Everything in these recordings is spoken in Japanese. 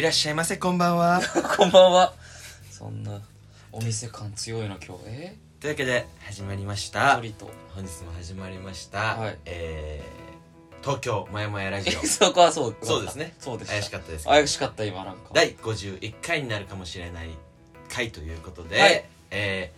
いらっしゃいませこんばんは。こんばんは。そんなお店感強いな今日。え？というわけで始まりました。鳥と。本日も始まりました、はい。えー、東京もやもやラジオ。え そこはそう そうですね。そうで怪しかったですけど。怪しかった今なんか。第51回になるかもしれない回ということで、はい。え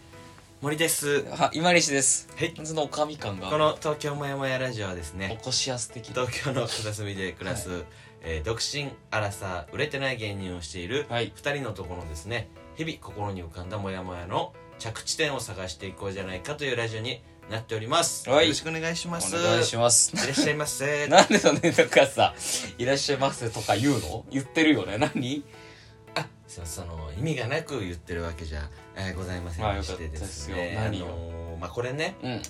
ー、森です。は今西です。はい。そのおかみ感がこの東京もやもやラジオはですおねこしやす的な。東京の片隅で暮らす、えー独身アラサー売れてない芸人をしているはい。2人の男のですね日々心に浮かんだモヤモヤの着地点を探していこうじゃないかというラジオになっております、はい。よろしくお願いします。お願いします。いらっしゃいませ。なんでそんななんかさ「いらっしゃいませ」とか言うの？言ってるよね。何？あそその意味がなく言ってるわけじゃ、えーございませんでしてですね。あよかったですよ。何よのーまあこれね。うん。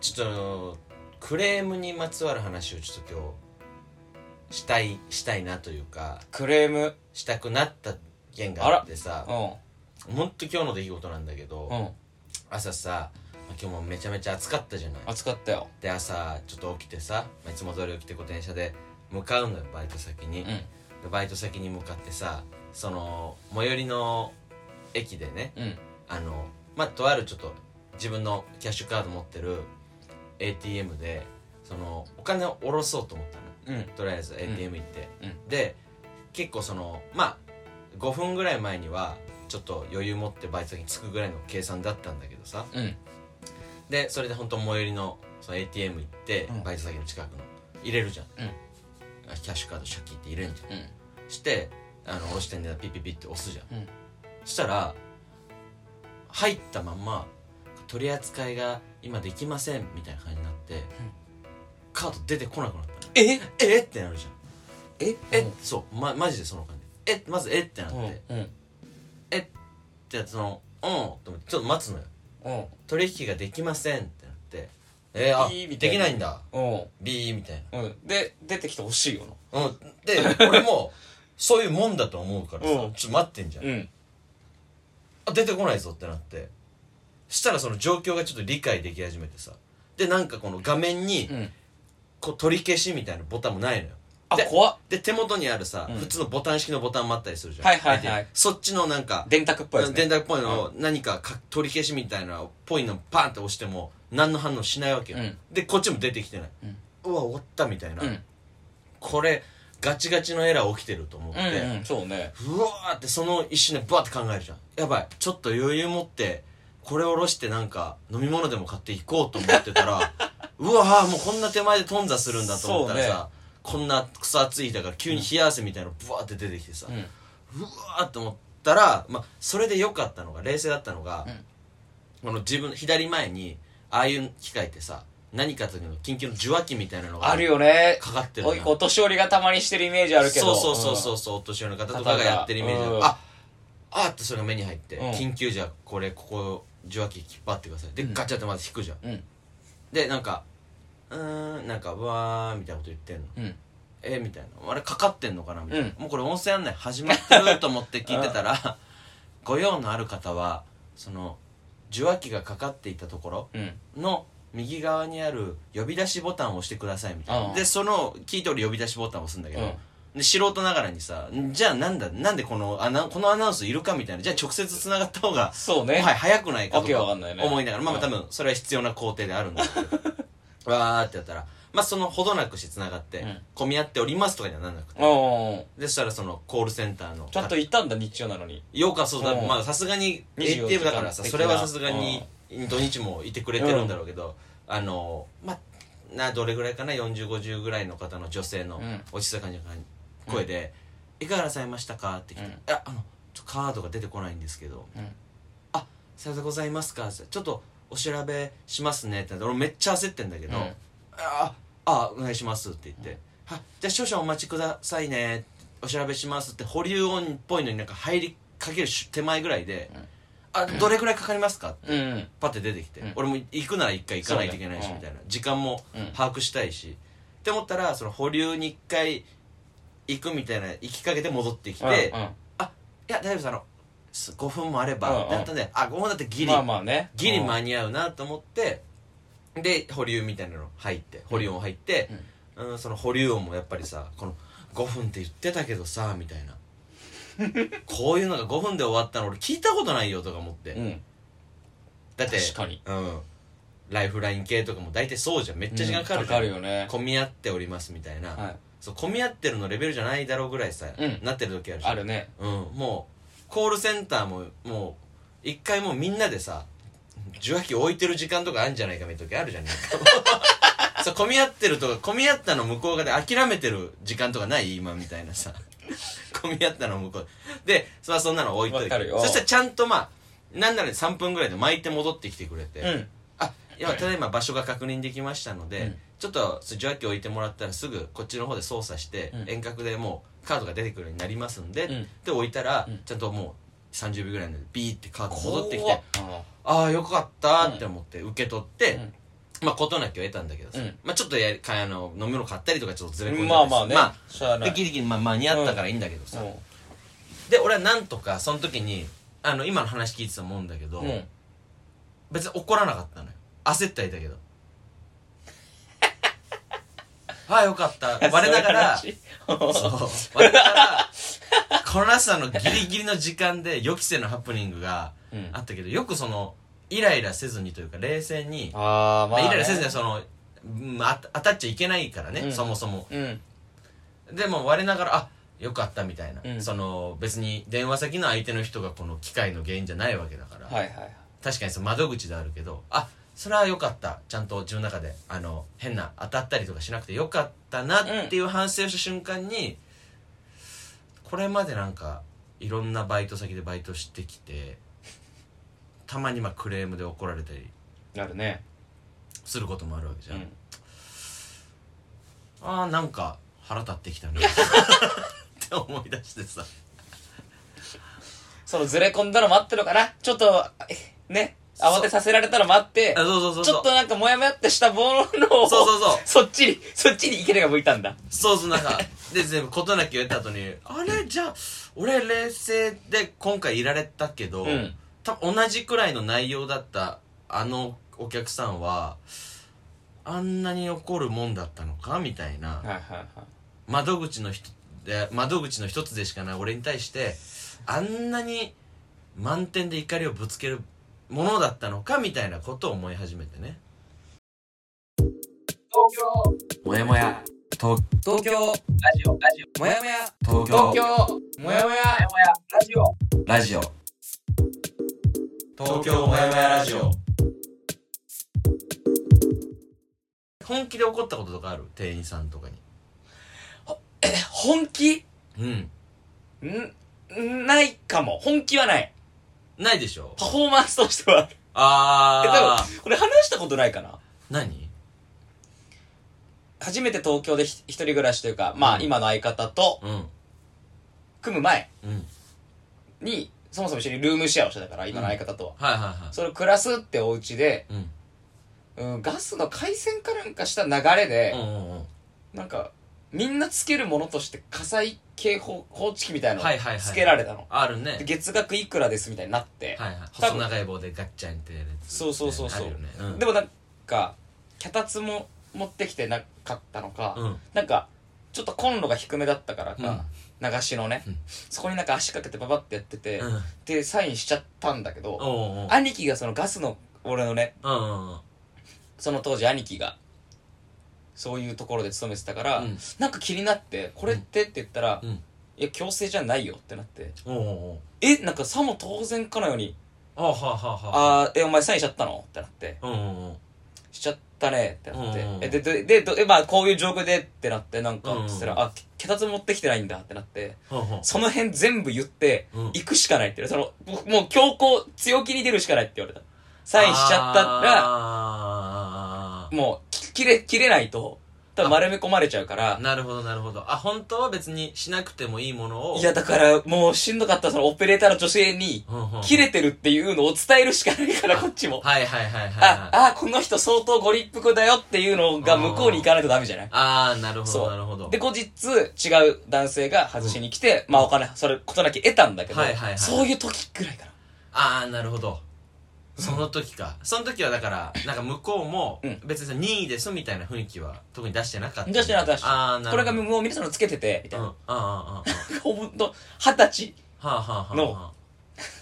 ちょっとクレームにまつわる話をちょっと今日したいしたいなというかクレーム。したくなった件があってさうほんと今日の出来事なんだけど、んうん。朝さ、まあ今日もめちゃめちゃ暑かったじゃない。暑かったよ。で朝ちょっと起きてさ、まあいつも通り起きてこう電車で向かうのよバイト先に、うん。でバイト先に向かってさその最寄りの駅でねうん。あのまあとあるちょっと自分のキャッシュカード持ってる ATM でそのお金を下ろそうと思ったのうん。とりあえず ATM 行って、うん。で結構そのまあ5分ぐらい前にはちょっと余裕持ってバイト先に着くぐらいの計算だったんだけどさ。うん。でそれで本当最寄りのその ATM 行って、うん。バイト先の近くの入れるじゃん、うん。あキャッシュカードシャッキって入れんじゃん。うん。してあの押してんでピッピッピッって押すじゃん、うん。そしたら入ったまんま取り扱いが今できませんみたいな感じになって、カード出てこなくなったの。え？え？ってなるじゃん。え？え、そうまマジでその感じ。え？まずえ？ってなって、うんっうん。てやつそのうん！と思ってちょっと待つのよ。うん。取引ができませんってなって。え？ー、あいいみたいな。できないんだ。うん。ビーみたいうん。で出てきてほしいよなな。うん。で俺もそういうもんだと思うからさ、うん。ちょっと待ってんじゃん、うん。あ出てこないぞってなって。したらその状況がちょっと理解でき始めてさ。でなんかこの画面にうんこう取り消しみたいなボタンもないのよ。であ怖っ。で手元にあるさ、うん。普通のボタン式のボタンもあったりするじゃん。はいはいはい。でそっちのなんか電卓っぽいですね。電卓っぽいのを何かか取り消しみたいなっぽいのパンって押しても何の反応しないわけよ、うん。でこっちも出てきてない、うわ終わったみたいな、うん。これガチガチのエラー起きてると思って、うんうんそうね。うわーってその一瞬でバーって考えるじゃん。やばい。ちょっと余裕持ってこれを下ろしてなんか飲み物でも買っていこうと思ってたらうわーもうこんな手前で頓挫するんだと思ったらさ、こんなクソ暑い日だから急に冷や汗みたいなのブワーって出てきてさ、うん。うわーって思ったら、まあ、それで良かったのが冷静だったのが、この自分左前にああいう機械ってさ何かというの緊急の受話器みたいなのがあるよね。かかってるのお年寄りがたまにしてるイメージあるけど。そうそうそうそうそうお年寄りの方とかがやってるイメージある、うん。ああってそれが目に入って、うん。緊急じゃこれここ受話器引っ張ってください。で、うん。ガチャってまず引くじゃん。うんでなんかうーんなんかうわーみたいなこと言ってんの。うん。えみたいな。あれかかってんのかなみたいな、うん。もうこれ音声案内始まってると思って聞いてたら ご用のある方はその受話器がかかっていたところうん。の右側にある呼び出しボタンを押してくださいみたいな、うんでその聞いておる呼び出しボタンを押すんだけど、うんで素人ながらにさんじゃあなんだなんでこのアナこのアナウンスいるかみたいなじゃあ直接つながった方がそうね。はい早くないかとか思いながら、まあまあうん。多分それは必要な工程であるんだけど。わーってやったらまあそのほどなくしてつながって、うん。混み合っておりますとかにはなんなくて。うんでそしたらそのコールセンターのちゃんといたんだ日曜なのに。ようかそうだうん。まあさすがに24 ATM だからさそれはさすがに土日もいてくれてるんだろうけど、あのまあなどれぐらいかな？4050ぐらいの方の女性のうん。落ち着いた感じ。の声で「いかがなさいましたか?」って来て「うんいやあのちょカードが出てこないんですけどうんあさようでございますか?」ちょっとお調べしますね」ってなって俺めっちゃ焦ってんだけど「うんああお願いします」って言って「はじゃあ少々お待ちくださいねお調べします」って保留音っぽいのになんか入りかける手前ぐらいでうん「あどれぐらいかかりますか?」ってうん。うんパッて出てきて、うん。俺も行くなら一回行かないといけないしそうねみたいな時間もうん。把握したいしって思ったらその保留に一回行くみたいな行きかけて戻ってきて「うんうん。いや大丈夫ですあのす5分もあれば」うんうん。ってなったんで「あ5分だってギリ、まあまあね。ギリ間に合うな」と思ってで保留みたいなの入って保留音入って、うん。その保留音もやっぱりさこの5分って言ってたけどさみたいな。こういうのが5分で終わったの俺聞いたことないよとか思って、うん。だって確かに。うん。ライフライン系とかも大体そうじゃん。めっちゃ時間かかるじゃん、かかるよね。混み合っておりますみたいな、はいそう混み合ってるのレベルじゃないだろうぐらいさ、うん。なってる時あるじゃん。あるね。うん。もうコールセンターももう一回もうみんなでさ受話器置いてる時間とかあるんじゃないかみたいな時あるじゃん。なんか。そう混み合ってるとか混み合ったの向こう側で諦めてる時間とかない？今みたいなさ。混み合ったの向こう。でそそんなの置いといてわかるよ。そしたらちゃんとまあなんなら3分ぐらいで巻いて戻ってきてくれて、うん。あいやただいま場所が確認できましたので、うんちょっと受話器置いてもらったらすぐこっちの方で操作して、うん。遠隔でもうカードが出てくるようになりますんで、うん。で置いたら、うん。ちゃんともう30秒ぐらいでビーってカード戻ってき怖てっ。ああよかったって思って受け取って、うん。まあ事なきを得たんだけどさ、うん。まあちょっとやかあの飲み物買ったりとかちょっとずれ込んでまあまあね。まあでギリギリ、まあ、間に合ったからいいんだけどさ、うで俺はなんとかその時にあの今の話聞いてたと思うんだけど、んうん。別に怒らなかったのよ。焦ってはいたけどああよかった。我ながらそうながらこの朝のギリギリの時間で予期せぬハプニングがうん。あったけどよくそのイライラせずにというか冷静に、ああまあイライラせずにはその、当たっちゃいけないからね、うん。そもそも。うん。でも我ながらあよかったみたいな、うん。その別に電話先の相手の人がこの機械の原因じゃないわけだから、はいはい確かにその窓口であるけどあそれは良かった。ちゃんと自分の中であの変な当たったりとかしなくてよかったなっていう反省をした瞬間に、これまでなんかいろんなバイト先でバイトしてきてたまにまあクレームで怒られたりなるね。することもあるわけじゃん、うん。ああなんか腹立ってきたな。って思い出してさ。そのずれ込んだの待ってるのかなちょっとえね慌てさせられたの待ってあそうそうそうちょっとなんかモヤモヤってしたものをそうそうそう。そっちにそっちに池田が向いたんだ。そうそうなんかで全部事なきを得た後にあれ？じゃあ俺冷静で今回いられたけど、うん。多分同じくらいの内容だったあのお客さんはあんなに怒るもんだったのか？みたいな。はいはいはい。窓口の人で窓口の一つでしかない俺に対してあんなに満点で怒りをぶつけるものだったのかみたいなことを思い始めてね。もやもや。東東京。ラジオ。ラジオもやもや。東東京。もやもや。ラジオ。ラジオ。東京。もやもや。ラジオ。本気で怒ったこととかある？店員さんとかに。え本気？うんんないかも。本気はないないでしょ。パフォーマンスとしては。あるえあ多分これ話したことないかな？何？初めて東京でひ一人暮らしというかまあ、うん。今の相方とうん。組む前うん。にそもそも一緒にルームシェアをしてたから今の相方とは、はいはいはい。それを暮らすってお家で、うん。うん、ガスの回線かなんかした流れでう、んうんうん。なんかみんなつけるものとして火災警報報知器みたいなのはいはいはい。つけられたの、あるね。で月額いくらですみたいになって、はいはい。多分細長い棒でガッチャンってやるやつそうそうそうそう。あるよね。うん。でもなんか脚立も持ってきてなかったのか、うん。なんかちょっとコンロが低めだったからか、流しのね、うん。そこになんか足かけてパパってやってて、うん。でサインしちゃったんだけど、おうおう。兄貴がそのガスの俺のねうんうんうん。その当時兄貴がそういうところで勤めてたから、うん。なんか気になって「これって?」って言ったら「うん。いや強制じゃないよ」ってなって。おうおうおう「えなんかさも当然かのようにあはあはあはああえお前サインしちゃったの?」ってなって。うんうんうん「しちゃったね」ってなって。うん「えでででどえまあこういう状況で」ってなってなんかうんつったら「あ脚立持ってきてないんだ」ってなって。その辺全部言ってうん。行くしかないって言われた。そのもう強行強気に出るしかないって言われた。サインしちゃったらあー。もうき切れ切れないと多分丸め込まれちゃうから。なるほどなるほど。あ本当は別にしなくてもいいものを。いやだからもうしんどかったそのオペレーターの女性に切れてるっていうのを伝えるしかないから こっちも。はいはいはいはいあはい。あこの人相当ご立腹だよっていうのが向こうに行かないとダメじゃない？ああなるほそう。どなるほど。で後日違う男性が外しに来て、まあお金それことなき得たんだけど、はいはいはい。そういう時ぐらいかな。ああなるほどその時か。その時はだからなんか向こうもうん。別にさ任意ですみたいな雰囲気は特に出してなかった。出してなかった。しああなこれがもう皆さんのつけててみたいな、うん。あああああほんと二十歳はあはあはあのは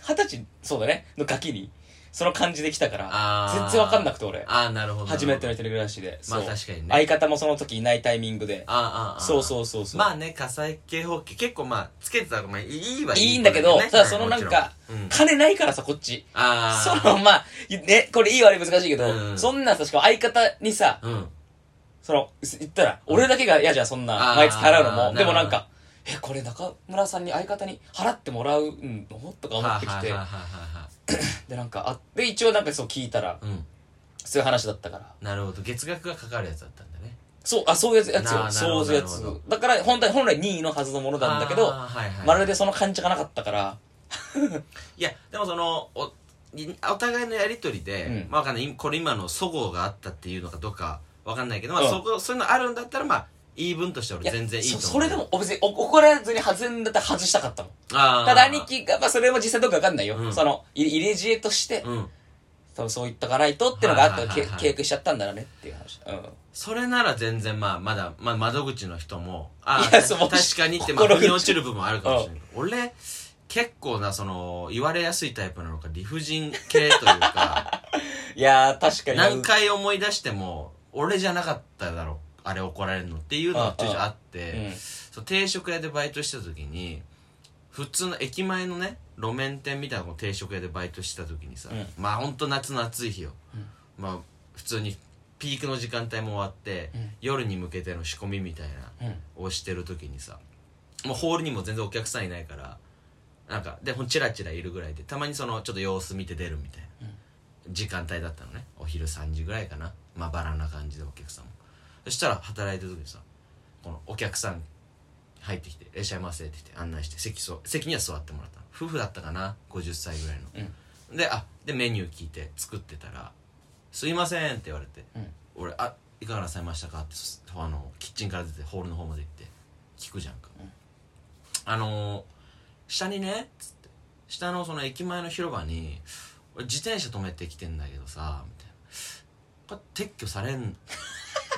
二十歳、そうだね、のガキに、その感じで来たから、あー。全然わかんなくて俺。ああなるほど。初めての一人人暮らしで。まあそう。確かにね。相方もその時いないタイミングで。ああああそうそうそうそう。まあね火災警報器結構まあつけてたらまあいいはいいいんだけど、ね。ただそのなんか金ないからさ、こっち。ああその、まあ、ね、これいい悪い難しいけど、うんそんなんさ、しかも相方にさ、うん。その、言ったら、俺だけが嫌じゃん、そんな、あー毎月払うのも。なるほどでもなんか、え、これ中村さんに相方に払ってもらうの？とか思ってきて。は、はははは で、なんか、あで、一応なんかそう聞いたら、うん。そういう話だったから。なるほど。月額がかかるやつだったんだね。そう、あ、そういうやつよ。そういうやつ。なるほど。だから、本来、本来2位のはずのものなんだけど、あーはいはい。まるでその感じがなかったから、いやでもそのおいお互いのやり取りで、うん。まあわかんない。これ今の齟齬があったっていうのかどうかわかんないけど、まあうん。そこそういうのあるんだったらまあ言い分として俺全然いいと思うそそれでも、別にお怒らずに外れんだったら外したかったもん。あーただ兄貴が、まあそれも実際どうかわかんないよ。うんその、い入れ知恵として、うん多分そう言っとかないとってのがあったら、契約しちゃったんだろうねっていう話。うん。それなら全然まあまだ、まあ、窓口の人もああ確かにってまあ腑に落ちる部分もあるかもしれない俺結構なその言われやすいタイプなのか理不尽系というか いやー、確かに。何回思い出しても俺じゃなかっただろあれ怒られるのっていうのがちょいちょいあって、うん。そう定食屋でバイトしてた時に普通の駅前のね路面店みたいなこの定食屋でバイトしてた時にさ、うん。まあほんと夏の暑い日よ、うん。まあ普通にピークの時間帯も終わって、うん。夜に向けての仕込みみたいなうん。をしてる時にさもうホールにも全然お客さんいないからなんかでほんチラチラいるぐらいでたまにそのちょっと様子見て出るみたいな、時間帯だったのね。お昼3時ぐらいかな。まばらな感じでお客さんもそしたら働いてる時にさこのお客さん入ってきて「いらっしゃいませ」って言って案内して席そ席には座ってもらったの。夫婦だったかな？50歳ぐらいの、であでメニュー聞いて作ってたら「すいません」って言われて、うん俺「あいかがなさいましたか?」ってそあのキッチンから出てホールの方まで行って聞くじゃんか、うん。あのー下にねつって下のその駅前の広場に俺自転車止めてきてんだけどさみたいな。これ撤去されん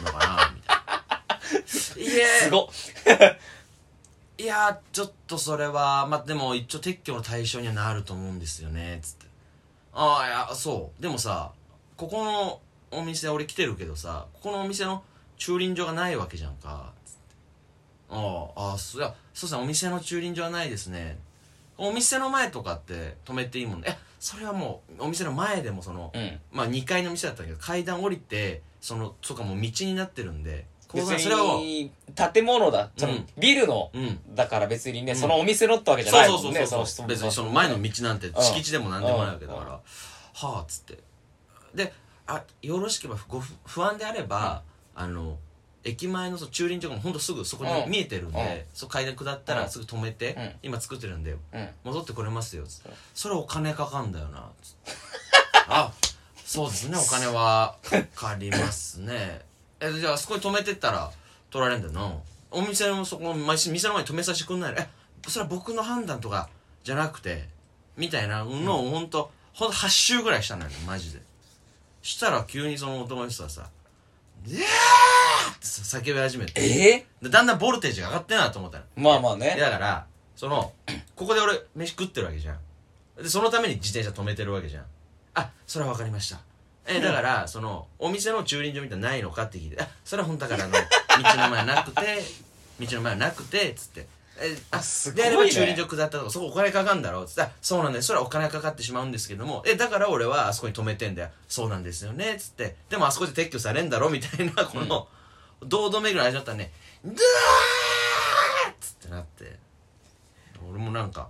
のかなみたいないえすご。っ。いやちょっとそれはまあでも一応撤去の対象にはなると思うんですよねつって。ああいやそう。でもさここのお店俺来てるけどさここのお店の駐輪場がないわけじゃんかつって。あああそういやそうですねお店の駐輪場はないですね。お店の前とかって止めていいもんね。えそれはもうお店の前でもその、うん。まあ2階の店だったけど階段降りてそのとかもう道になってるんでこ別うそれはもうに、建物だ。ビルの、うん。だから別にね、うん。そのお店のってわけじゃないもね。そうんそうそう。その別にその。前の道なんてうん。敷地でも何でもないわけだから、うん。はあっつって。であよろしければご不不安であれば、あの駅前のその駐輪場がほんとすぐそこにうん。見えてるんで、うん。そう階段下ったうん。らすぐ止めて、うん。今作ってるんでうん。戻ってこれますよつって。うん。それお金かかんだよな つって。あそうですねお金はかかりますね。えじゃあそこに止めてったら取られんだよな。お店のそこ店の前に止めさせてくんないの。えそれは僕の判断とかじゃなくてみたいなのをほんとほんと8周ぐらいしたのよマジで。したら急にその男の人はさ「でー!」ってさ叫び始めて。えでだんだんボルテージが上がってんなと思ったの。えまあまあね。だからその ここで俺飯食ってるわけじゃん。でそのために自転車止めてるわけじゃん。あそれは分かりました。えだから そのお店の駐輪場みたいなのないのかって聞いてあそれは本当だからあの道の前なくて道の前なくてつってえあすごいね。であれば駐輪場下ったとかそこお金かかんだろ？うつってあそうなんだよそれはお金かかってしまうんですけども。えだから俺はあそこに止めてんだよ。そうなんですよね。つって。でもあそこで撤去されんだろ？みたいなこの、堂々巡り味だったらねドゥー！ッつってなって。俺もなんか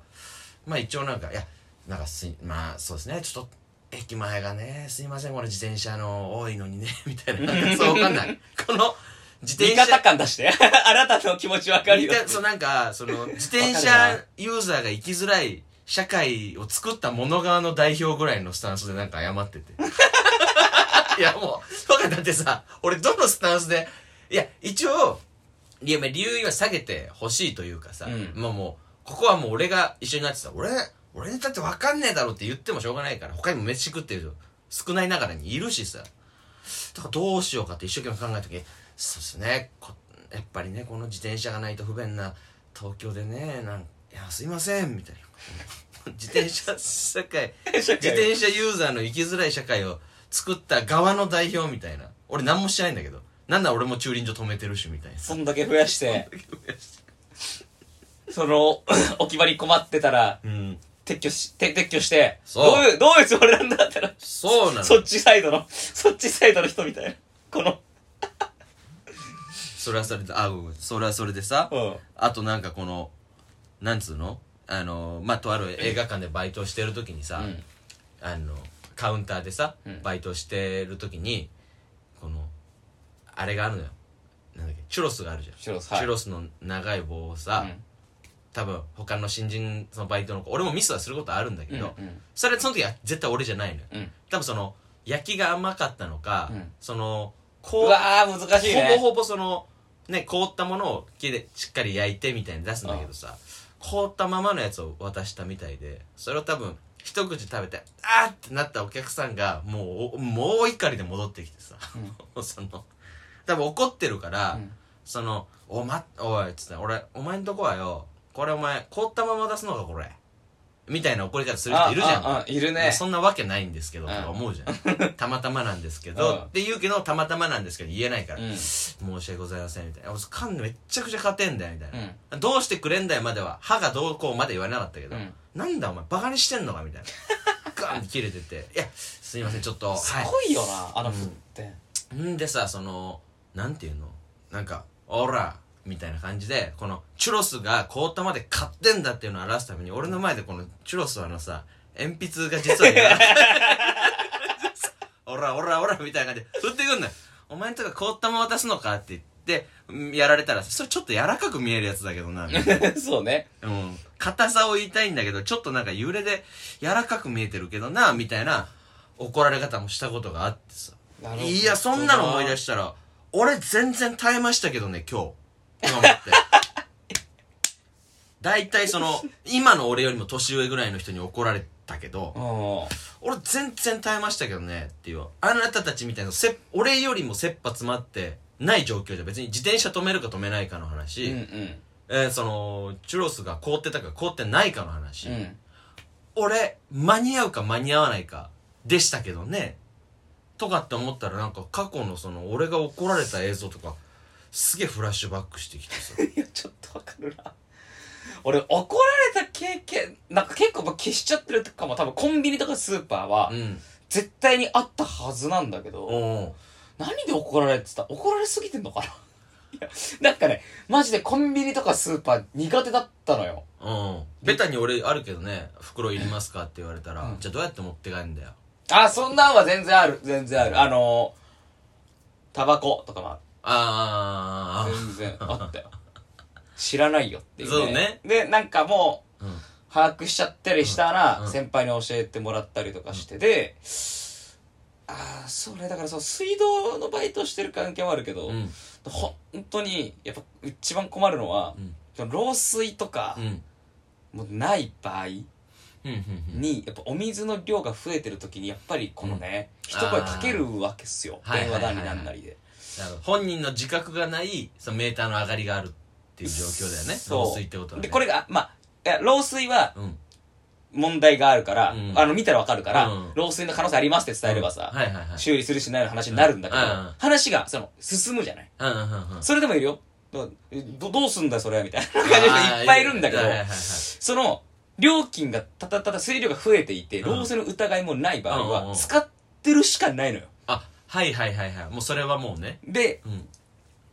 まあ一応なんかいやなんかすいまあそうですね。ちょっと駅前がねすいません。この自転車の多いのにね。みたいな。なんかそうわかんない。この自味転車。方感出して。あなたの気持ちわかるよ。そうなんかその 自転わか車るユーザーが生きづらい社会を作った者側の代表ぐらいのスタンスでなんか謝ってて。いやもう僕だってさ俺どのスタンスでいや一応いやまあ理由は下げてほしいというかさ、うん。まあもうここはもう俺が一緒になってた俺俺にだって分かんねえだろって言ってもしょうがないから他にも飯食ってる人少ないながらにいるしさ。だからどうしようかって一生懸命考えた時そうですね。こやっぱりねこの自転車がないと不便な東京でねなんいやすいません」みたいな。自転車社会社自転車ユーザーの生きづらい社会を作った側の代表みたいな。俺何もしてないんだけど。なんなら俺も駐輪場止めてるしみたいな。そんだけ増やして、その、置き場に困ってたら、うん。撤去し、て撤去して、そう。どういう、どういうつもりなんだったら、そうなの。そっちサイドの、そっちサイドの人みたいな。この、それはそれであごめんそれはそれでさうん。あとなんかこのなんつうの？あのまあとある映画館でバイトしてる時にさ、うん。あのカウンターでさ、うん。バイトしてる時にこのあれがあるのよ。なんだっけ？チュロスがあるじゃん。チュロスはい。スの長い棒をさ、多分他の新人そのバイトの子俺もミスはすることあるんだけど、うんうん。それその時は絶対俺じゃないのよ。うん。多分その焼きが甘かったのか、うん。そのうこうわー、難しいね。ほぼほぼそのね凍ったものを木でしっかり焼いてみたいに出すんだけどさ凍ったままのやつを渡したみたいでそれを多分一口食べてあーってなったお客さんがもうおもう怒りで戻ってきてさ、その多分怒ってるから、うん。その「おまおい」っつって「俺お前んとこはよこれお前凍ったまま出すのかこれ」みたいな怒り方する人いるじゃん。いるね。そんなわけないんですけど、うん。とか思うじゃん。たまたまなんですけど、うん。って言うけどたまたまなんですけど言えないから、うん。申し訳ございませんみたいな。俺噛んでめっちゃくちゃ勝てんだよみたいな、うん。どうしてくれんだよまでは。歯がどうこうまで言われなかったけど、うん。なんだお前バカにしてんのかみたいな。ガンって切れてて「いやすいませんちょっと すはいごいよな、あの振って。ん。でさそのなんていうの？なんか「オラ!」みたいな感じでこのチュロスが凍ったまで買ってんだっていうのを表すために俺の前でこのチュロスはあのさ鉛筆が実は柔らかい。オラオラオラみたいな感じで振ってくんだよ。お前んとこ凍ったまま渡すのかって言ってうんやられたらそれちょっと柔らかく見えるやつだけどなみたいな。そうね。うん。硬さを言いたいんだけどちょっとなんか揺れで柔らかく見えてるけどなみたいな怒られ方もしたことがあってさ。いやそんなの思い出したら俺全然耐えましたけどね今日今思って大体その今の俺よりも年上ぐらいの人に怒られたけどうん。俺全然耐えましたけどねっていうあなたたちみたいなせ俺よりも切羽詰まってない状況じゃ別に自転車止めるか止めないかの話、うんうん。えーそのチュロスが凍ってたか凍ってないかの話、うん。俺間に合うか間に合わないかでしたけどねとかって思ったらなんか過去のその俺が怒られた映像とかすげえフラッシュバックしてきてさ いや、ちょっとわかるな。俺、怒られた経験、なんか結構消しちゃってるとかも多分コンビニとかスーパーはうん絶対にあったはずなんだけど、何で怒られてた？怒られすぎてんのかな？いや、なんかね、マジでコンビニとかスーパー苦手だったのよ。うんベタに俺あるけどね袋いりますかって言われたら、うんじゃあどうやって持って帰るんだよあ、そんなんは全然ある。全然ある。あのー、タバコとかもある。あー。全然あったよ。知らないよっていう、そうね。で、なんかもう、把握しちゃったりしたら、うん。うん。先輩に教えてもらったりとかしてで、ああそうねだからそう水道のバイトしてる関係もあるけど、うん。本当にやっぱ一番困るのはう、ん。漏水とかうん。もうない場合うんうんうん。にやっぱお水の量が増えてる時にやっぱりこのね、一声かけるわけっすよ。電話はいはいはい。はい談になんなりで、本人の自覚がないそのメーターの上がりがあるっていう状況だよね。そう。漏水ってことはね。でこれがまあいや漏水はうん。問題があるから、うん。あの見たらわかるから、うん。漏水の可能性ありますって伝えればさ、はいはいはい。修理するしないの話になるんだけど、うん。うん話がその進むじゃない？うんうんうんうん。それでもいるよ。どどどうすんだよそれみたいな感じの人いっぱいいるんだけどはいはいはいはい。その料金がたたたた水量が増えていてうん。漏水の疑いもない場合うんうんうん。は使ってるしかないのよ。あはいはいはいはい。もうそれはもうね。でうん。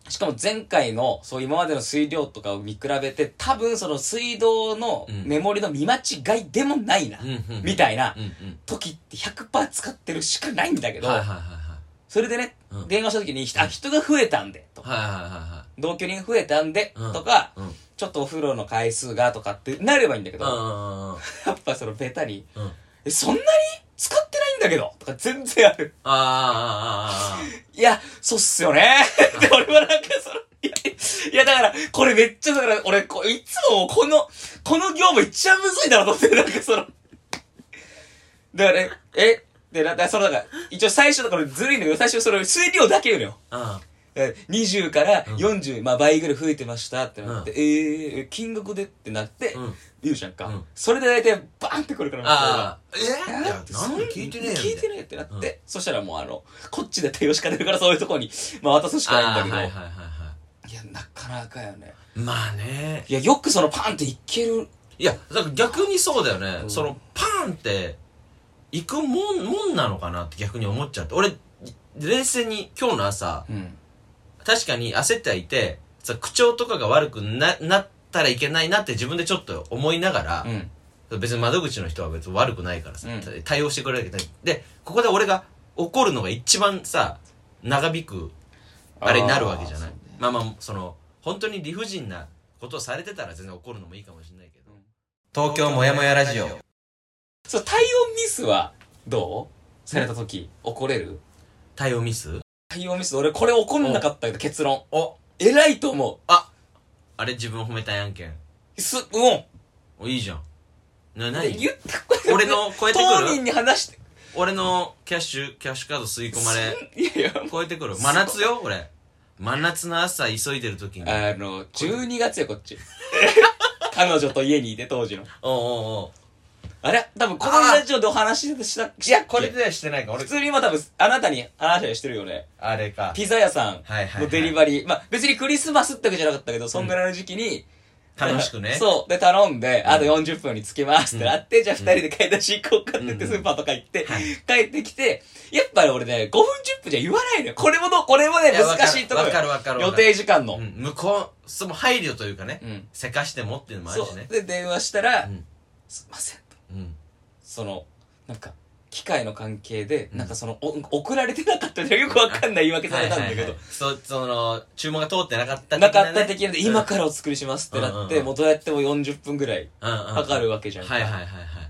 しかも前回のそう今までの水量とかを見比べて多分その水道のうんメモリの見間違いでもないな、うんうんみたいなうんうん時って100%使ってるしかないんだけど、はいはいはいはい。それでね、うん。電話した時に、あ、人が増えたんで、と。か、はいはいは同居人増えたんで、うんとか、いはいうん。ちょっとお風呂の回数が、とかってなればいいんだけど、うんうんうん。やっぱそのベタに、うん。え、そんなに使ってないんだけどとか全然ある。あーあーあーあーいや、そうっすよね。で、俺はなんかその、いや、だから、これめっちゃ、だから、俺、こいつもこの、この業務一番むずいだろうと思って、なんかその、だからね、え、で、だからその、だから、一応最初だからずるいんだけど、最初それ水量だけ言うのよ。あえ20からうん。40、まあ倍ぐらい増えてましたってなって、えー、金額でってなって、うん。言うじゃんか。うん。それで大体バーンってくるから、ああえいやなんで聞いてねえよ。聞いてねえってなって、そしたらもうあの、こっちで対応しか出るからそういうとこに、まあ渡すしかないんだけど、はいはいはいはい。や、なかなかよね。いまあね。いや、よくそのパンっていける。いやだから逆にそうだよね、うん。そのパーンって行くもんもんなのかなって逆に思っちゃって。俺冷静に今日の朝うん。確かに焦ってはいてさ口調とかが悪くななったらいけないなって自分でちょっと思いながら、うん。別に窓口の人は別に悪くないからさ、うん。対応してくれるわけない。でここで俺が怒るのが一番さ長引くあれになるわけじゃない。まあまあその本当に理不尽なことをされてたら全然怒るのもいいかもしれないけど、東京もやもやラジオ。そう、対応ミスはどう？された時、怒れる？対応ミス？対応ミス、俺これ怒んなかったけど結論。お偉いと思ああれ自分褒めたい案件う。す、うん。おいいじゃんな何？言った俺の超えてく当人るに話して。俺のキャッシュキャッシュカード吸い込まれいやいや、超えてくる真夏よ俺真夏の朝急いでる時にあの、12月よ、こっち。彼女と家にいて、当時の。おうおうおうあれ？多分このラジオでお話しした、いいやこれではしてないか。俺普通に今多分、あなたに話はしてるよね。あれか。ピザ屋さんはいはいはい。のデリバリー。まあ別にクリスマスってわけじゃなかったけど、そんぐらいの時期に、楽しくね。そう。で、頼んで、うん。あと40分に着きますってなって、じゃあ二人で買い出し行こうかって言って、うんスーパーとか行って、はい。帰ってきて、やっぱり俺ね、5分10分じゃ言わないのよ。これもの、これもね、難しいところよ。わかるわかるわ予かる。定時間の。うん。向こうその配慮というかね。うん。せかしてもっていうのもあるしね。そう。で、電話したら、うん。すいません。と。うんその、なんか、機械の関係で、うん。なんかその、お送られてなかったってよくわかんない言い訳されたんだけど。そその注文が通ってなかったなかねった的なで、今からお作りしますってなって、うんうんうん。もうどうやっても40分ぐらいうんうんうん。かかるわけじゃんか。はいはいはいはい。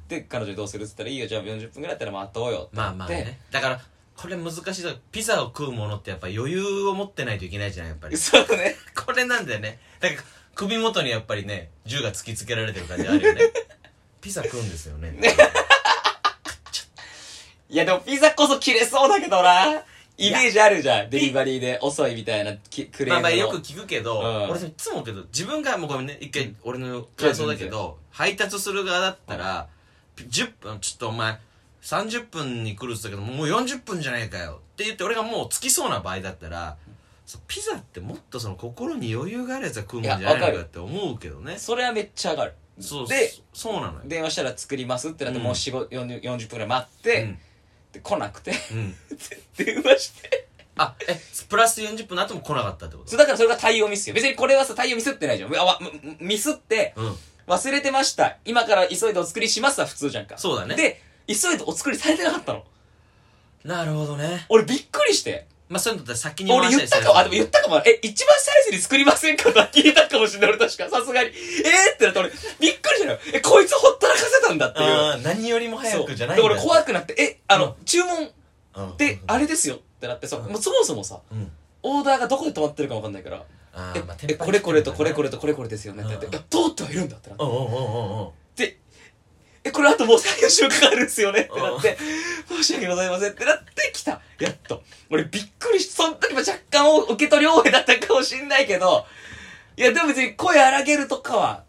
で、彼女にどうするって言ったら、いいよ、じゃあ40分ぐらいだったら待とうよってまあまあね。だからこれ難しい。とピザを食うものってやっぱ余裕を持ってないといけないじゃんやっぱり。そうね。これなんだよね。だから首元にやっぱりね銃が突きつけられてる感じあるよねピザ食うんですよね。いや、でもピザこそ切れそうだけどな。イメージあるじゃん。デリバリーで遅いみたいなきクレームの。まあまあよく聞くけど、うん。俺いつもけど自分がもうごめんね。一回俺の感想だけど配達する側だったら、10分ちょっとお前30分に来るって言ったけどもう40分じゃないかよ。って言って俺がもう着きそうな場合だったらピザってもっとその心に余裕があるやつが食うもんじゃないかって思うけどね。それはめっちゃ上がる。そうでそそうなのよ電話したら作りますってなって、うんもう4、5 40, 40分くらい待って、で、来なくて、うん、うん、電話して。あえプラス40分の後も来なかったってこと？そうだからそれが対応ミスよ。別にこれはさ、対応ミスってないじゃん。あわむミスって、うん忘れてました。今から急いでお作りしますは普通じゃんか。そうだねで、急いでお作りされてなかったの。なるほどね俺びっくりして。まあそういうのだったら先に俺言ったかも、あ、でも言ったかも。え、一番最初に作りませんか？とは聞いたかもしれない。俺確か、さすがに。えーってなって俺、びっくりしたのよ。え、こいつほったらかせたんだっていう。何よりも早くじゃないんだで俺怖くなって、え、あの、う注文うん。って、あれですよってなってさ、う。ん。もうそもそもさ、うん。オーダーがどこで止まってるかわかんないから、えまあ、えこれこれとこれこれれとこれこれですよねってなって、通ってはいるんだってなって。おうおうおうおうえ、これあともう3、4週かかるんですよね？ってなって、申し訳ございませんってなって来た。やっと。俺びっくりし、その時も若干お受け取り多いだったかもしんないけど、いやでも別に声荒げるとかは、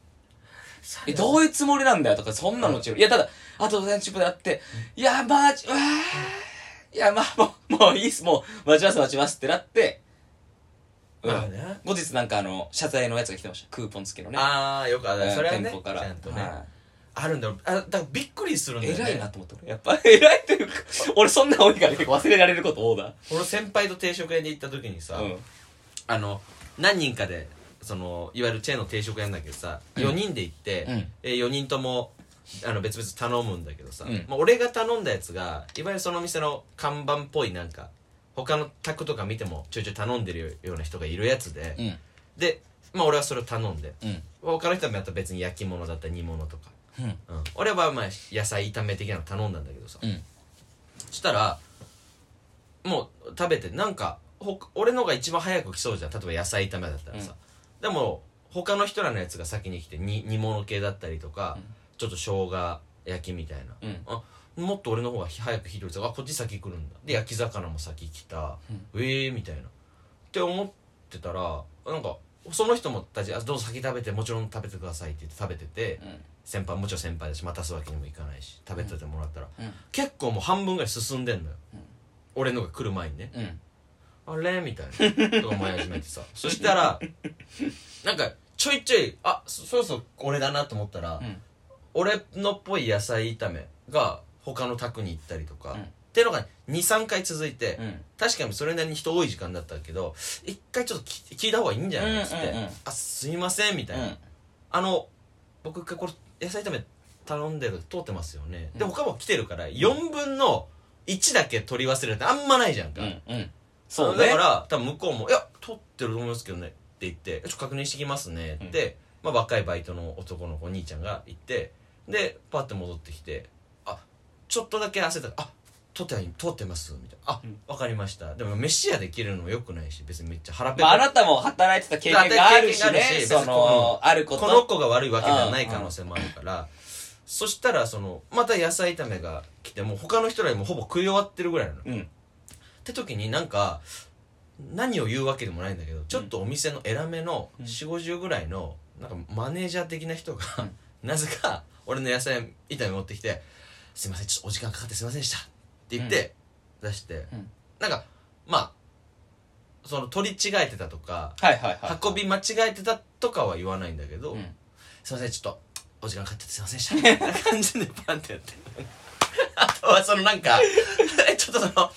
え、どういうつもりなんだよとか、そんなのもちろん。いや、ただ、あと30分であって、いや、まじ、うわーいや、まあ、もう、もういいっす、もう、待ちます、待ちますってなって、うん。後日なんかあの、謝罪のやつが来てました。クーポン付きのね。ああよくあるうんそれはね店舗から。ちゃんとねはいあるんだよあだからびっくりするんだよね。偉いなと思って俺やっぱ 偉いというか俺そんな多いから結構忘れられること多だ俺先輩と定食屋に行った時にさ、うん。あの何人かでそのいわゆるチェーンの定食屋なんだけどさ、うん。4人で行って、うん。え4人ともあの別々頼むんだけどさ、うん。まあ、俺が頼んだやつがいわゆるその店の看板っぽいなんか他の宅とか見てもちょいちょい頼んでるような人がいるやつで、うん。で、まあ、俺はそれを頼んでうん。他の人はまた別に焼き物だったり煮物とか、うん。うん、俺はまあ野菜炒め的なの頼んだんだけどさ、うん。そしたらもう食べてなんかほ俺のが一番早く来そうじゃん。例えば野菜炒めだったらさ、でも他の人らのやつが先に来て煮煮物系だったりとか、うん。ちょっと生姜焼きみたいな、うん。あもっと俺の方が早く火通りあこっち先来るんだ。で焼き魚も先来た、うん。ええー、みたいな。って思ってたらなんかその人もたちあどうぞ先食べてもちろん食べてくださいって言って食べててうん先輩もちろん先輩だし待たすわけにもいかないし食べててもらったら、うん。結構もう半分ぐらい進んでんのよ、うん。俺のが来る前にね。うん。あれ？みたいな。とか思い始めてさ。そしたらなんかちょいちょいあそそろそろ俺だなと思ったら、うん。俺のっぽい野菜炒めが他の宅に行ったりとか、うん。っていうのが23回続いて、うん。確かにそれなりに人多い時間だったけど一回ちょっと聞聞いた方がいいんじゃないっつって「うんうんうん。あすいません」みたいな、うん。あの僕一回これ野菜炒め頼んでる通ってますよね、で他も来てるから4分の1だけ取り忘れるってあんまないじゃんか、うんうん。そうね。だから多分向こうも「いや取ってると思いますけどね」って言って「ちょっと確認してきますね」って、まあ、若いバイトの男の子兄ちゃんが言ってでパッて戻ってきて「あちょっとだけ焦った。あ取ってない取ってます」みたいな「あ、うん。わかりました」でも飯屋で切るのもよくないし別にめっちゃ腹ペコ、まああなたも働いてた経験があるし経験があねそるし別にのあるここのと子が悪いわけではない可能性もあるから、そしたらそのまた野菜炒めが来てもう他の人らにもほぼ食い終わってるぐらいなの、うん。って時になんか何を言うわけでもないんだけどちょっとお店の偉めのうん。4 5 0ぐらいのなんかマネージャー的な人が、うん。なぜか俺の野菜炒め持ってきて「すいませんちょっとお時間かかってすいませんでした」って言って、出して、うん。なんかまあその取り違えてたとかはいはいはい運び間違えてたとかは言わないんだけど、うん。すいませんちょっとお時間かかっててすいませんでした。みたいな感じでパンってやって。あとはそのなんか ちょっとその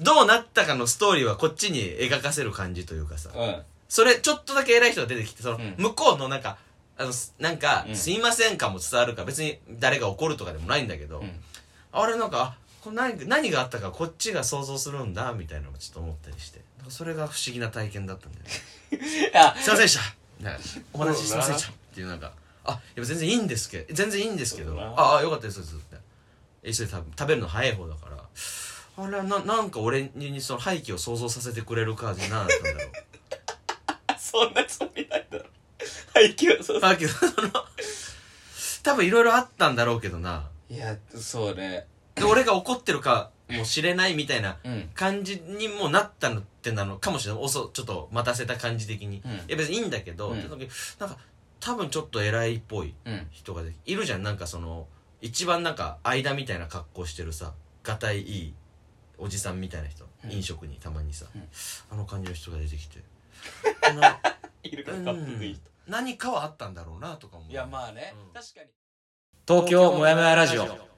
どうなったかのストーリーはこっちに描かせる感じというかさ。うん。それちょっとだけ偉い人が出てきてそのうん。向こうのなんかあのすなんか、うん。すいませんかも伝わるか別に誰が怒るとかでもないんだけど、うん。あれなんかあこれ何何があったかこっちが想像するんだみたいなのもちょっと思ったりして。それが不思議な体験だったんだよね。あすいませんでした。なんかお待たせしませんでした。っていうなんかあいや全然いいんですけど全然いいんですけど。ああよかったですって急いで食べ食べるの早い方だから。あれはななんか俺にその廃棄を想像させてくれる感じになだったんだろう。そんなつもりないだろ。はいきはそうだけどその多分いろいろあったんだろうけどな。いやそうねで俺が怒ってるかもしれないみたいなうん。感じにもなったのってなのかもしれない。遅ちょっと待たせた感じ的に、うん。いや別にいいんだけど、うん。って時なんか多分ちょっと偉いっぽいうん人がでいるじゃんなんかその一番なんか間みたいな格好してるさがたいいいおじさんみたいな人、うん。飲食にたまにさ、うん。あの感じの人が出てきて。な いるかっこいい人。何かはあったんだろうなとか思ういやまあね。うん。確かに。東京もやもやラジオ。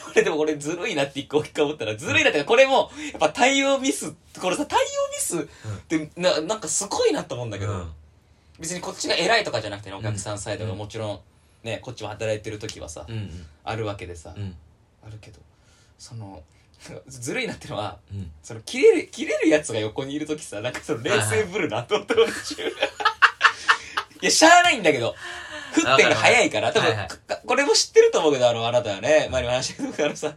これでも俺ずるいなって一個一回思ったら、ずるいなってか、これも、やっぱ対応ミス、これさ、対応ミスって、な、なんかすごいなと思うんだけど、うん。別にこっちが偉いとかじゃなくてね、お客さんサイドがもちろん、ね、こっちも働いてる時はさ、うんうん。あるわけでさ、うん。あるけど、その、ずるいなってのは、うん。その、切れる、切れるやつが横にいる時さ、なんかその、冷静ぶるなと思って、俺中。いや、しゃあないんだけど、降ってが早いから、多分、はいはい。かこれも知ってると思うけど、あの、あなたはね、前にも話したけど、あのさ、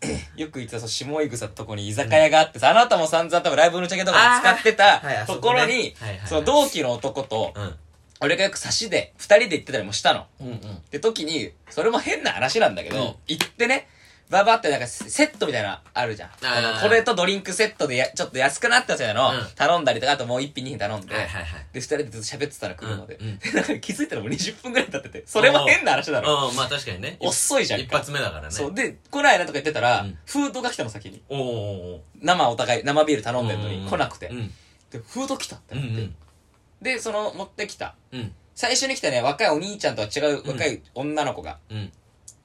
よく言ってた、その、下井草ってとこに居酒屋があってさ、あなたも散々多分ライブのチャケとかで使ってたところにあその同期の男と、うん。俺がよく差しで、二人で行ってたりもしたの。うんうん。って時に、それも変な話なんだけど、うん。行ってね、ババってなんかセットみたいなあるじゃん。あのこれとドリンクセットでやちょっと安くなったやつやの、うん頼んだりとか、あともう一品二品頼んで、はいはいはいで、二人でずっと喋ってたら車で。うんうんで、なんか気づいたらもう20分くらい経ってて、それも変な話なの。うんまあ確かにね遅いじゃんか。一発目だからねそう。で、来ないなとか言ってたら、うんフードが来たの先に。おーお生お互い、生ビール頼んでんのにー来なくて。うんで、フード来たってうんなって。で、その、持ってきた。うん最初に来たね、若いお兄ちゃんとは違う若い女の子がうん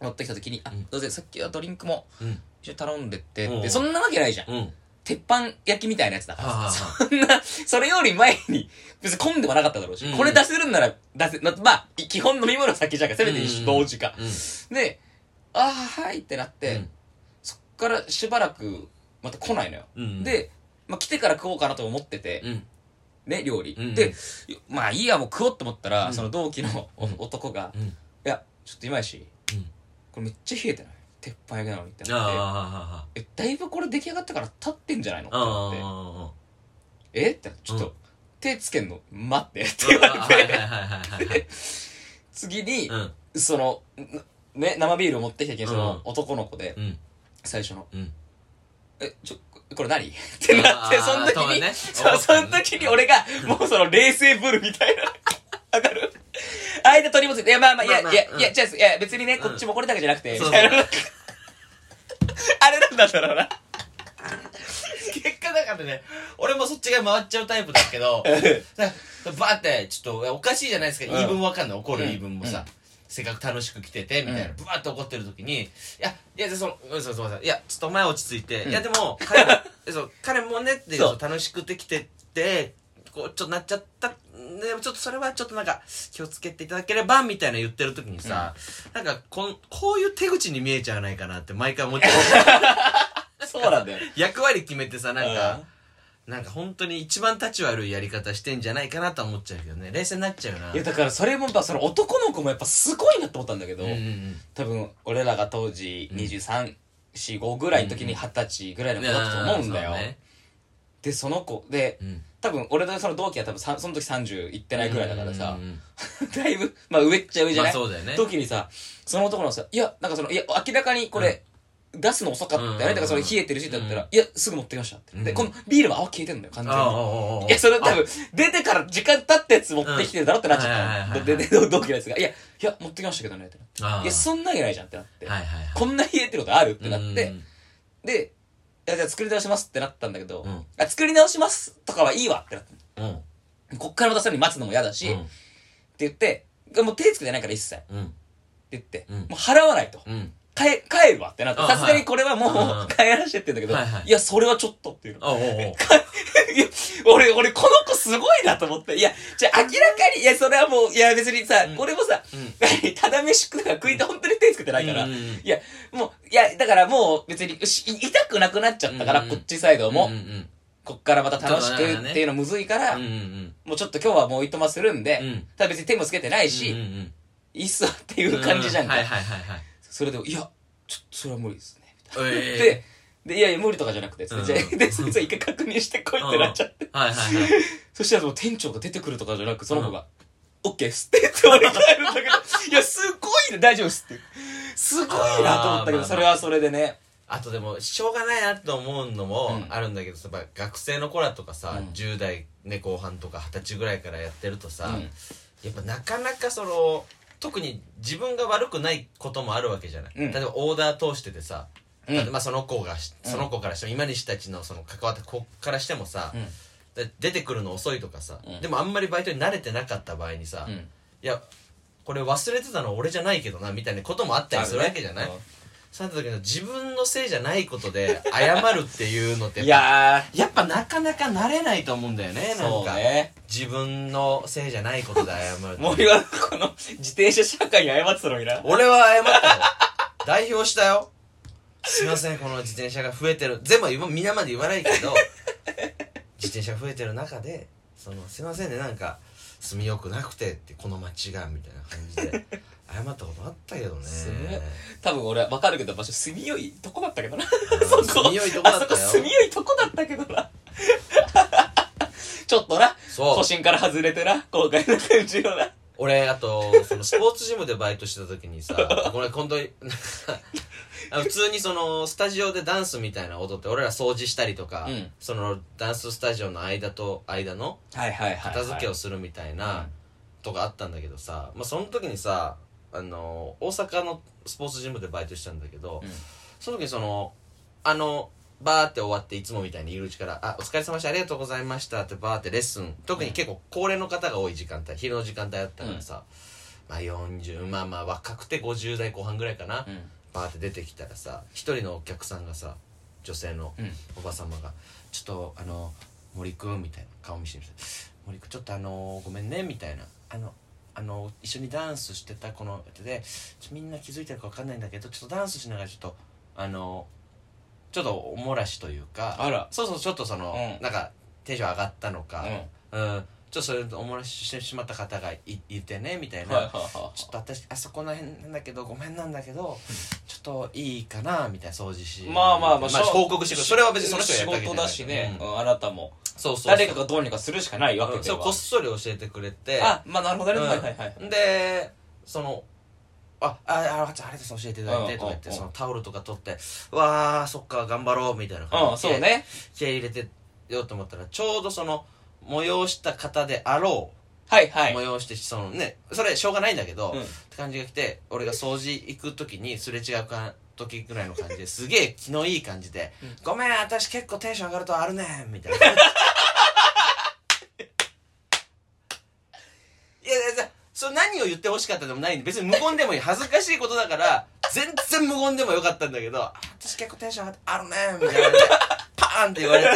持ってきた時に、あうん、どうせさっきはドリンクもうん。一緒に頼んでってうん。って、そんなわけないじゃん。うん。鉄板焼きみたいなやつだから。そんな、それより前に、別に混んでもなかっただろうし。うん、これ出せるんなら出せ、ままあ、基本飲み物先じゃん。か、せめて同時か。うん。で、ああ、はいってなって、うん。そっからしばらく、また来ないのよ。うんで、まあ来てから食おうかなと思ってて、うん。ね、料理。うんで、まあいいや、もう食おうと思ったら、うん。その同期のお男が、いうん。や、ちょっと今やし、うんこれめっちゃ冷えてない？鉄板焼きなのにってなって、あえ、だいぶこれ出来上がってから立ってんじゃないの？ってあなって、あえ？ってちょっと、うん。手つけんの？待って。ってあ言われて、次に、うん。その、んね、生ビールを持ってきたけど、そのうん。男の子で、うん。最初の、うん。え、ちょ、これ何？ってなって、その時に、その時に俺が、もうその冷静ブルみたいな。わかる？間取り持ついて、いや、まあまあ、いや、いや、いや、違ういや、別にね、こっちもこれだけじゃなくて、みたいな。あれなんだろうな。結果だからね、俺もそっちが回っちゃうタイプだけど、バーって、ちょっとおかしいじゃないですか、うん。言い分わかんない、怒るうん。言い分もさ、せっかく楽しく来てて、みたいな、うん。ブワーって怒ってる時に、いや、いや、その、うんそうそうそう、いや、ちょっとお前落ち着いて、うん。いや、でも、彼も、そう彼もねって楽しくて来てって、こう、ちょっとなっちゃった、でもちょっとそれはちょっとなんか、気をつけていただければ、みたいな言ってる時にさ、なんかこん、こういう手口に見えちゃわないかなって毎回思っちゃう。そうなんだよ。役割決めてさ、なんか、なんか本当に一番立ち悪いやり方してんじゃないかなとは思っちゃうけどね。冷静になっちゃうよな。いや、だからそれもやっぱその男の子もやっぱすごいなって思ったんだけど、うんうんうん。多分俺らが当時23、4、5ぐらいの時に二十歳ぐらいの子だったと思うんだよ。そうねで、その子、で、うん。多分俺とその同期は多分さその時30いってないぐらいだからさうん、う んだいぶ、まあ上っちゃ上じゃまない、あそうだよね。時にさ、その男の子さ、いや、なんかその、いや、明らかにこれ、出すの遅かったよね？うんだからそれ冷えてるしって言ったら、うんいや、すぐ持ってきましたって。で、うんこのビールも泡消えてんのよ、完全に。いや、それ多分、出てから時間経ったやつ持ってきてるだろってなっちゃったの。はいで、で、で同期のやつが、いや、いや、持ってきましたけどね、ってなああいや、そんなわけないじゃんってなって。はいはいはい。こんな冷えてることある？ってなって、うんで、いやじゃあ作り直しますってなったんだけど、うんあ作り直しますとかはいいわってなっうん。た。こっからまたさらに待つのも嫌だし、うんって言って、もう手つけてないから一切。ってうん。言って、うんもう払わないと。うん。帰、帰るわってなって、あさすがにこれはもはう帰らしてって言うんだけど、はいはいいや、それはちょっとっていうの。あおうおう いや、俺、俺、こすごいなと思って。いや、じゃあ明らかに、いや、それはもう、いや、別にさ、うん。俺もさ、うん。ただ飯食うから食いて本当に手つけてないから、いや、もう、いや、だからもう別に、痛くなくなっちゃったから、こっちサイドも、こっからまた楽しくっていうのむずいから、もうちょっと今日はもういとまするんで、うん。ただ別に手もつけてないし、いいっすわっていう感じじゃんか。はいはいはいはい。それでも、いや、ちょっとそれは無理ですね。で、で、いやいや、無理とかじゃなくて、つってうんじゃあで、そいつは一回確認してこいってなっちゃって。はいはいはい。そしたらもう店長が出てくるとかじゃなく、その子が、オッケーっすって言って俺帰るんだけど、いや、すごいね、大丈夫っすって。すごいなと思ったけど、あーまあそれはそれでね。あとでも、しょうがないなと思うのもうんあるんだけどさ、やっぱ学生の子らとかさ、うん10代ね、後半とか20歳ぐらいからやってるとさ、うんやっぱなかなかその、特に自分が悪くないこともあるわけじゃない。うん例えばオーダー通しててさ、うん。まあその子がし、うん。その子からしても、今西たちのその関わった子からしてもさ、うん。で出てくるの遅いとかさ、うん。でもあんまりバイトに慣れてなかった場合にさ、いうん。や、これ忘れてたの俺じゃないけどな、みたいなこともあったりするわけじゃない、そうなった時の自分のせいじゃないことで謝るっていうのっていやっぱややっぱなかなか慣れないと思うんだよねー、なんそうか、ね。自分のせいじゃないことで謝るもう。今、この自転車社会に謝ってたのにな。俺は謝ったよ代表したよすいませんこの自転車が増えてる全部は皆まで言わないけど自転車増えてる中でそのすいませんねなんか住みよくなくてってこの街がみたいな感じで謝ったことあったけどねすごい多分俺は分かるけど場所住みよいとこだったけどな。うんそこ。住みよいとこだったよ住みよいとこだったけどな。ちょっとな、都心から外れてな、後悔な感じのな。俺あとそのスポーツジムでバイトしてた時にさこれ本当に普通にそのスタジオでダンスみたいな踊って俺ら掃除したりとか、うん。そのダンススタジオの間と間のはいはいはい、片付けをするみたいなとかあったんだけどさ、まあ、その時にさあの大阪のスポーツジムでバイトしたんだけど、うん。その時にそのあのバーって終わっていつもみたいに入り口から「あお疲れ様でしたありがとうございました」ってバーってレッスン特に結構高齢の方が多い時間帯昼の時間帯だったからさ、まあ40まあまあ若くて50代後半ぐらいかな、うん。バーって出てきたらさ一人のお客さんがさ女性のうん。おば様が「ちょっとあの森くん」みたいな顔見せてみて「森くんちょっとあのごめんね」みたいな「あのあの一緒にダンスしてたこの人でみんな気づいてるか分かんないんだけどちょっとダンスしながらちょっとあのちょっとおもらしというかあら。そうそうちょっとその、うん。なんかテンション上がったのか、うん。うんちょっとそれおもらししてしまった方がいいてねみたいな、はいはいはい。ちょっと私あそこら辺なんだけどごめんなんだけど、ちょっといいかなみたいな掃除しまあまあまあ、まあ、報告してくるそれは別にその人やったわけじゃない事だしね、ううんんあなたも。そうそう誰かがどうにかするしかないわけでは。そうこっそり教えてくれて。あ、まあなるほどね。うん。はいはいはい。でそのああああれです教えていただいてとか言ってそのタオルとか取ってうわーそっか頑張ろうみたいな感うんじでそうね。気合い入れてようと思ったらちょうどその催した方であろうはいはい。催してそのねそれしょうがないんだけど、うん。って感じが来て俺が掃除行く時にすれ違うか時ぐらいの感じですげえ気のいい感じで「ごめん私結構テンション上がるとあるねん」みたいな。いやいやいやそれ何を言ってほしかったでもないんで別に無言でもいい。恥ずかしいことだから全然無言でもよかったんだけどあ「私結構テンション上がってあるねん」みたいな感じでパーンって言われて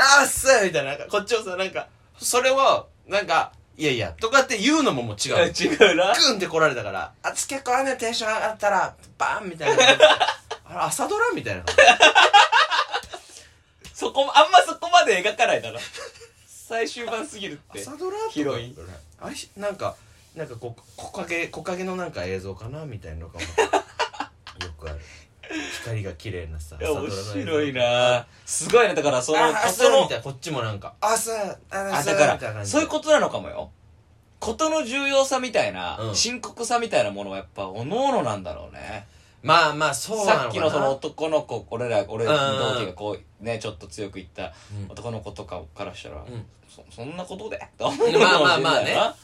あーっすみたいな。なんかこっちもさなんかそれをなんかいやいやとかって言うのももう違う。違うな。グンって来られたからあつ結構あんねんテンション上がったらバーンみたいな。あれ朝ドラみたいな。そこあんまそこまで描かないだろ。最終版すぎるって。朝ドラとかヒロイン。あれなんかなんかこう木陰木陰のなんか映像かなみたいなのがよくある光が綺麗なさいや面白いな。すごいね。だからそのあ朝みたいなこっちもなんか。朝ああだかみたいな感じらそういうことなのかもよ。ことの重要さみたいな、うん。深刻さみたいなものはやっぱおのおのなんだろうね。まあまあそうなのかな。さっきのその男の子俺ら俺同期がこうねちょっと強く言ったうん。男の子とかからしたら、ん。そそんなことで？と思うかもしれないまあまあまあね。な。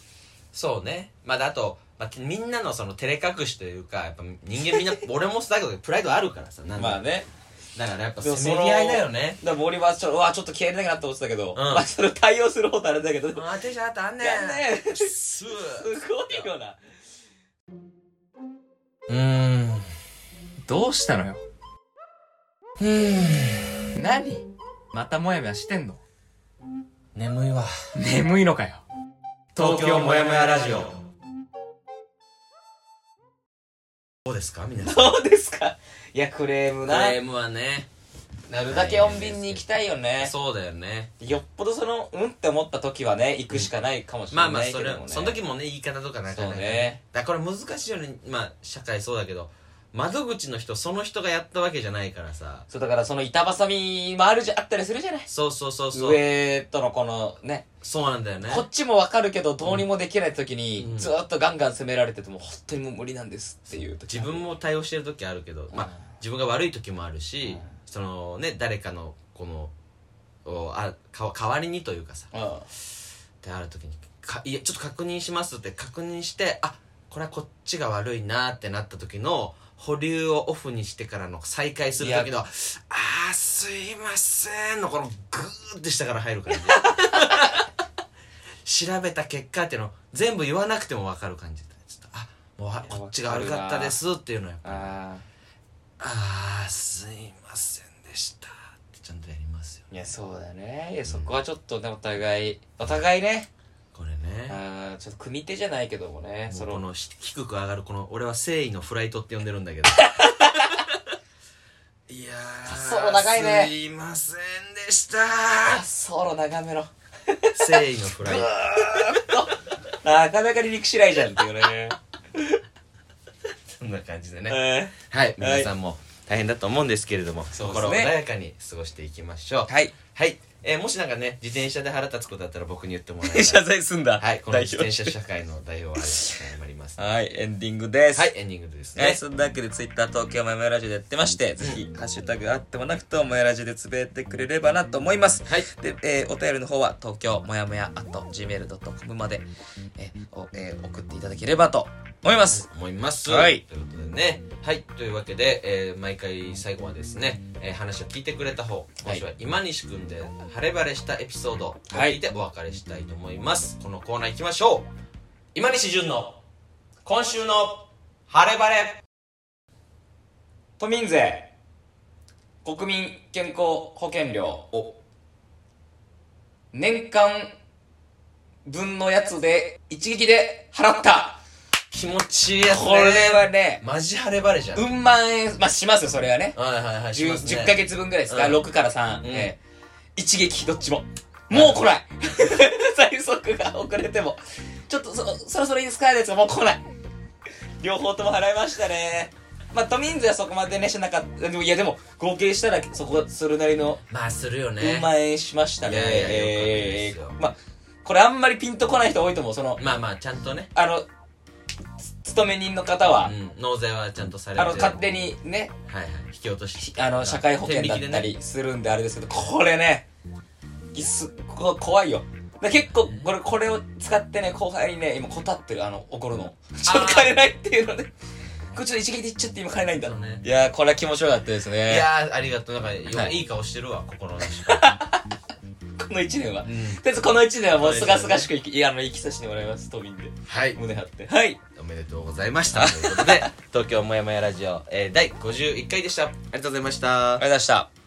そうね。まあ、あと、まあ、みんなのその照れ隠しというか、やっぱ人間みんな、俺もだけどプライドあるからさ、なんだまあねだからやっぱせめぎ合いだよね。だから森はちょっとうわちょっと気合い入れなきゃなって思ってたけど、んまあそれ対応する方とあれだけど、あ、テンションあったあんねん。やんねんすすごいよなうーん。どうしたのようーん。何？またもやもやしてんの？眠いわ。眠いのかよ東京もやもやラジオ。どうですか？皆さん。どうですか？いやクレームクなレームはね。なるだけ穏便に行きたいよねそうだよね。よっぽどそのうんって思った時はね行くしかないかもしれまあまあ、それないけどもね、、その時もね、言い方とかなかなかそうねだからこれ難しいよね。まあ、社会そうだけど、窓口の人、その人がやったわけじゃないからさ。そうだからその板挟みもあるじゃあったりするじゃない？そうそうそうそう。上とのこのね。そうなんだよね。こっちもわかるけどどうにもできない時に、うん。ずーっとガンガン攻められてても本当にもう無理なんですっていう時。自分も対応してる時あるけど、まあ、自分が悪い時もあるし、うん。そのね誰かのこのおあか代わりにというかさ。うん。ってある時にかいやちょっと確認しますって確認してあこれはこっちが悪いなってなった時の保留をオフにしてからの再開する時の「あーすいません」のこのグーって下から入る感じ。調べた結果っていうのを全部言わなくても分かる感じ。でちょっとあもうこっちが悪かったですっていうのはやっぱああーすいませんでしたってちゃんとやりますよーいやそうだね。いやそこはちょっとねお互いお互いねこれね。あーちょっと組手じゃないけどもねその。もうこのし低く上がるこの俺は誠意のフライトって呼んでるんだけど。いやーそう長いね。すいませんでした。あソロ長めの誠意のフライ。トなかなか離陸しないじゃんっていうね。そんな感じでね。えはい皆さんも大変だと思うんですけれども、そうですね。心穏やかに過ごしていきましょう。ーはい。はい、えーもしなんかね自転車で腹立つことだったら僕に言ってもらえ 謝ば罪すんだ。はいこの代自表転車社会の代表は謝ります。はいエンディングです。はいエンディングですね。はい、そんなわけでツイッター東京もやもやラジオでやってまして、ぜひ、ハッシュタグあってもなくともやラジオでつぶやいてくれればなと思います。はい。で、えーお便りの方は東京もやもや at gmail.com まで、えーおえー送っていただければと思います。思います。はい。ということでね。はいというわけで、えー毎回最後はですね、えー話を聞いてくれた方今週は今西くんで晴れ晴れしたエピソードを聞いてお別れしたいと思います、このコーナー行きましょう。今西潤の今週の晴れ晴れ。都民税、国民健康保険料、お。年間分のやつで一撃で払った。気持ちいいやつね。これはね、マジ晴れ晴れじゃん、うん万円、まあ、しますよ、それはね。はいはいはいし 10, ますね。10ヶ月分ぐらいですか、うん。6から3、うん。えー一撃どっちも。もう来ない。最速が遅れても。ちょっとそそろそろいいですか？のやつがもう来ない。両方とも払いましたね。まあ都民税はそこまでねしなかった。でもいやでも合計したらそこそれなりのまあするようねん万円しましたね。まあこれあんまりピンとこない人多いと思う。そのまあまあちゃんとね。あの勤め人の方は、うん。納税はちゃんとされてあの、勝手にね、はいはい。引き落とし。あの、社会保険だったりするんであれですけど、これね、いっす、こ怖いよ。だ結構、これ、これを使ってね、後輩にね、今、こたってる、あの、怒るの。ちょっと帰れないっていうので、これちょっと一撃で言っちゃって今帰れないんだ。ね。いやー、これは気持ちよかったですね。いやーありがとう。なんかよはい。いい顔してるわ心の力 この一年は。とりうんあえずこの一年はもうすがすがしく生き、あの、生きさせてもらいます、都民で。はい胸張って。はい。おめでとうございましたということで 東京もやもやラジオ、えー、第51回でしたありがとうございましたありがとうございました。